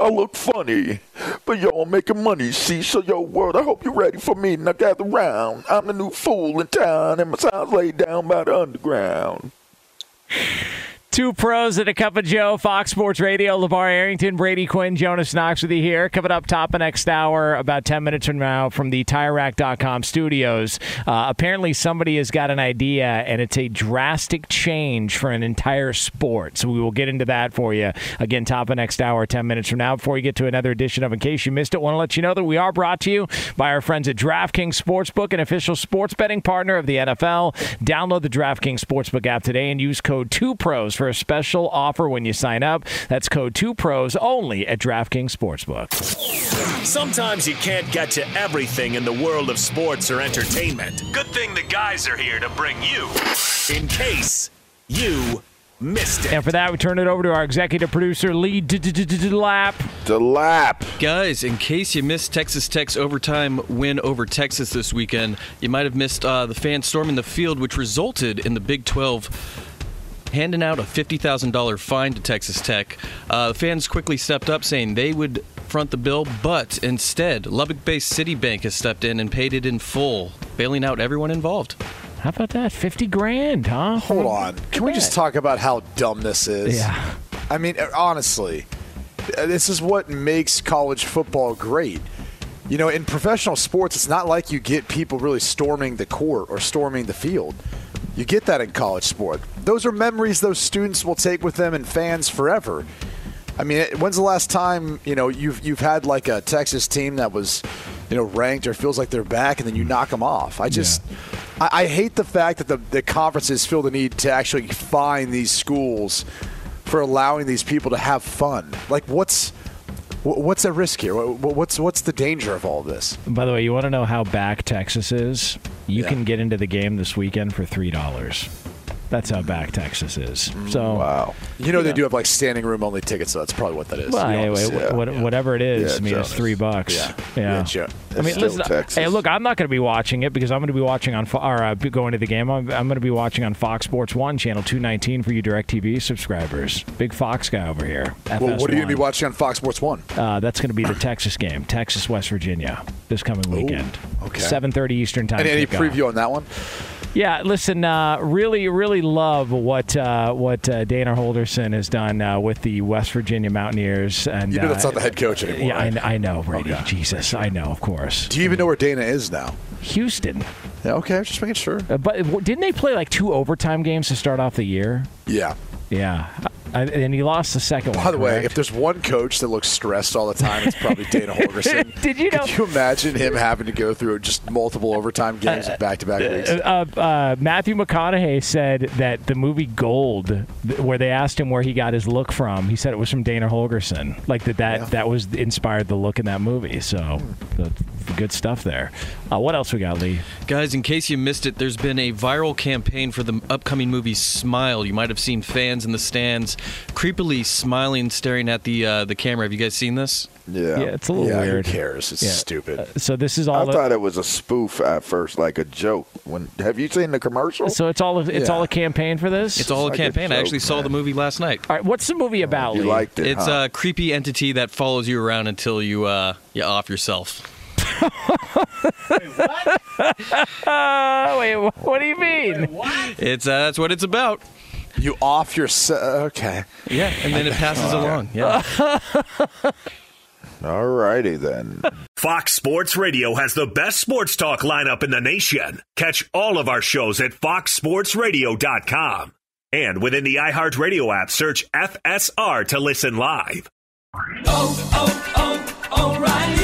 Speaker 2: I look funny, but y'all making money, see? So, yo, world, I hope you're ready for me. Now gather round. I'm the new fool in town, and my sign's laid down by the underground.
Speaker 1: Two pros and a cup of Joe, Fox Sports Radio, LeVar Arrington, Brady Quinn, Jonas Knox with you here. Coming up top of next hour, about 10 minutes from now, from the TireRack.com studios. Uh, apparently, somebody has got an idea, and it's a drastic change for an entire sport. So we will get into that for you. Again, top of next hour, 10 minutes from now. Before we get to another edition of In Case You Missed It, want to let you know that we are brought to you by our friends at DraftKings Sportsbook, an official sports betting partner of the NFL. Download the DraftKings Sportsbook app today and use code 2PROS for a special offer when you sign up. That's code 2PROS only at DraftKings Sportsbook.
Speaker 3: Sometimes you can't get to everything in the world of sports or entertainment. Good thing the guys are here to bring you in case you missed it.
Speaker 1: And for that, we turn it over to our executive producer, Lee Lap.
Speaker 2: The lap.
Speaker 8: Guys, in case you missed Texas Tech's overtime win over Texas this weekend, you might have missed uh, the fans storming the field, which resulted in the Big 12 handing out a $50,000 fine to Texas Tech. Uh, fans quickly stepped up, saying they would front the bill, but instead, Lubbock based City Bank has stepped in and paid it in full, bailing out everyone involved.
Speaker 1: How about that? 50 grand, huh?
Speaker 5: Hold on. Can we just talk about how dumb this is?
Speaker 1: Yeah.
Speaker 5: I mean, uh, honestly, uh, this is what makes college football great. You know, in professional sports, it's not like you get people really storming the court or storming the field. You get that in college sport. Those are memories those students will take with them and fans forever. I mean, when's the last time you know you've you've had like a Texas team that was you know ranked or feels like they're back, and then you knock them off? I just I, I hate the fact that the the conferences feel the need to actually fine these schools for allowing these people to have fun. Like, what's what's at risk here? Wh- wh- What's what's the danger of all this?
Speaker 1: By the way, you want to know how back Texas is? You can get into the game this weekend for $3. That's how back Texas is. So
Speaker 5: wow, you know they do have like standing room only tickets, so that's probably what that is.
Speaker 1: Well, anyway,
Speaker 5: yeah.
Speaker 1: wh- what, whatever it is,
Speaker 5: Yeah,
Speaker 1: I mean, it's three bucks.
Speaker 5: Yeah.
Speaker 1: yeah.
Speaker 5: Yeah,
Speaker 1: I mean, listen.
Speaker 5: Texas.
Speaker 1: Hey, look, I'm not going to be watching it because I'm going to be watching on or uh, going to the game. I'm, I'm going to be watching on Fox Sports One, channel 219 for you Directv subscribers. Big Fox guy over here.
Speaker 5: Well, what are you going to be watching on Fox Sports One?
Speaker 1: Uh, that's going to be the Texas game, Texas West Virginia, this coming weekend.
Speaker 5: okay.
Speaker 1: 7:30 Eastern time.
Speaker 5: Any preview on that one?
Speaker 1: Yeah, listen, uh, really, really love what uh, what uh, Dana Holgorsen has done uh, with the West Virginia Mountaineers. And
Speaker 5: You know
Speaker 1: uh,
Speaker 5: that's not the head coach anymore.
Speaker 1: Yeah, I,
Speaker 5: right?
Speaker 1: I know, Brady. Jesus, I know, of course.
Speaker 5: Do you even know where Dana is now?
Speaker 1: Houston.
Speaker 5: Yeah, okay, I was just making sure.
Speaker 1: Uh, but w- didn't they play like two overtime games to start off the year?
Speaker 5: Yeah.
Speaker 1: Yeah, I, and he lost the second one.
Speaker 5: By the way, if there's one coach that looks stressed all the time, it's probably Dana Holgorsen.
Speaker 1: Did you know?
Speaker 5: Could you imagine him having to go through just multiple overtime games back to back weeks?
Speaker 1: Uh, uh, Matthew McConaughey said that the movie Gold, where they asked him where he got his look from, he said it was from Dana Holgorsen. Like that, that that was inspired the look in that movie. So, the, the good stuff there. Uh, what else we got, Lee?
Speaker 8: Guys, in case you missed it, there's been a viral campaign for the upcoming movie Smile. You might have seen fans in the stands creepily smiling, staring at the uh, the camera. Have you guys seen this?
Speaker 2: Yeah.
Speaker 1: Yeah, it's a little
Speaker 5: Yeah,
Speaker 1: weird.
Speaker 5: who cares? It's
Speaker 1: Yeah.
Speaker 5: stupid.
Speaker 1: Uh, so this is all I
Speaker 2: thought it was a spoof at first, like a joke. When have you seen the commercial?
Speaker 1: so it's all. It's
Speaker 5: Yeah.
Speaker 1: all a campaign for this.
Speaker 8: It's all a
Speaker 2: like a
Speaker 8: campaign. I
Speaker 2: joke,
Speaker 8: actually saw the movie last night.
Speaker 1: All right. What's the movie about?
Speaker 2: you
Speaker 1: Lee?
Speaker 2: liked it?
Speaker 8: It's
Speaker 2: huh?
Speaker 8: a creepy entity that follows you around until you uh, you off yourself.
Speaker 1: Uh, wait. What do you mean?
Speaker 8: It's uh, that's what it's about.
Speaker 5: You off your. Se- uh, okay.
Speaker 8: Yeah, and then it passes along. Yeah.
Speaker 2: All righty then.
Speaker 3: Fox Sports Radio has the best sports talk lineup in the nation. Catch all of our shows at foxsportsradio.com. And within the iHeartRadio app, search FSR to listen live.
Speaker 9: Oh, oh, oh, oh O'Reilly.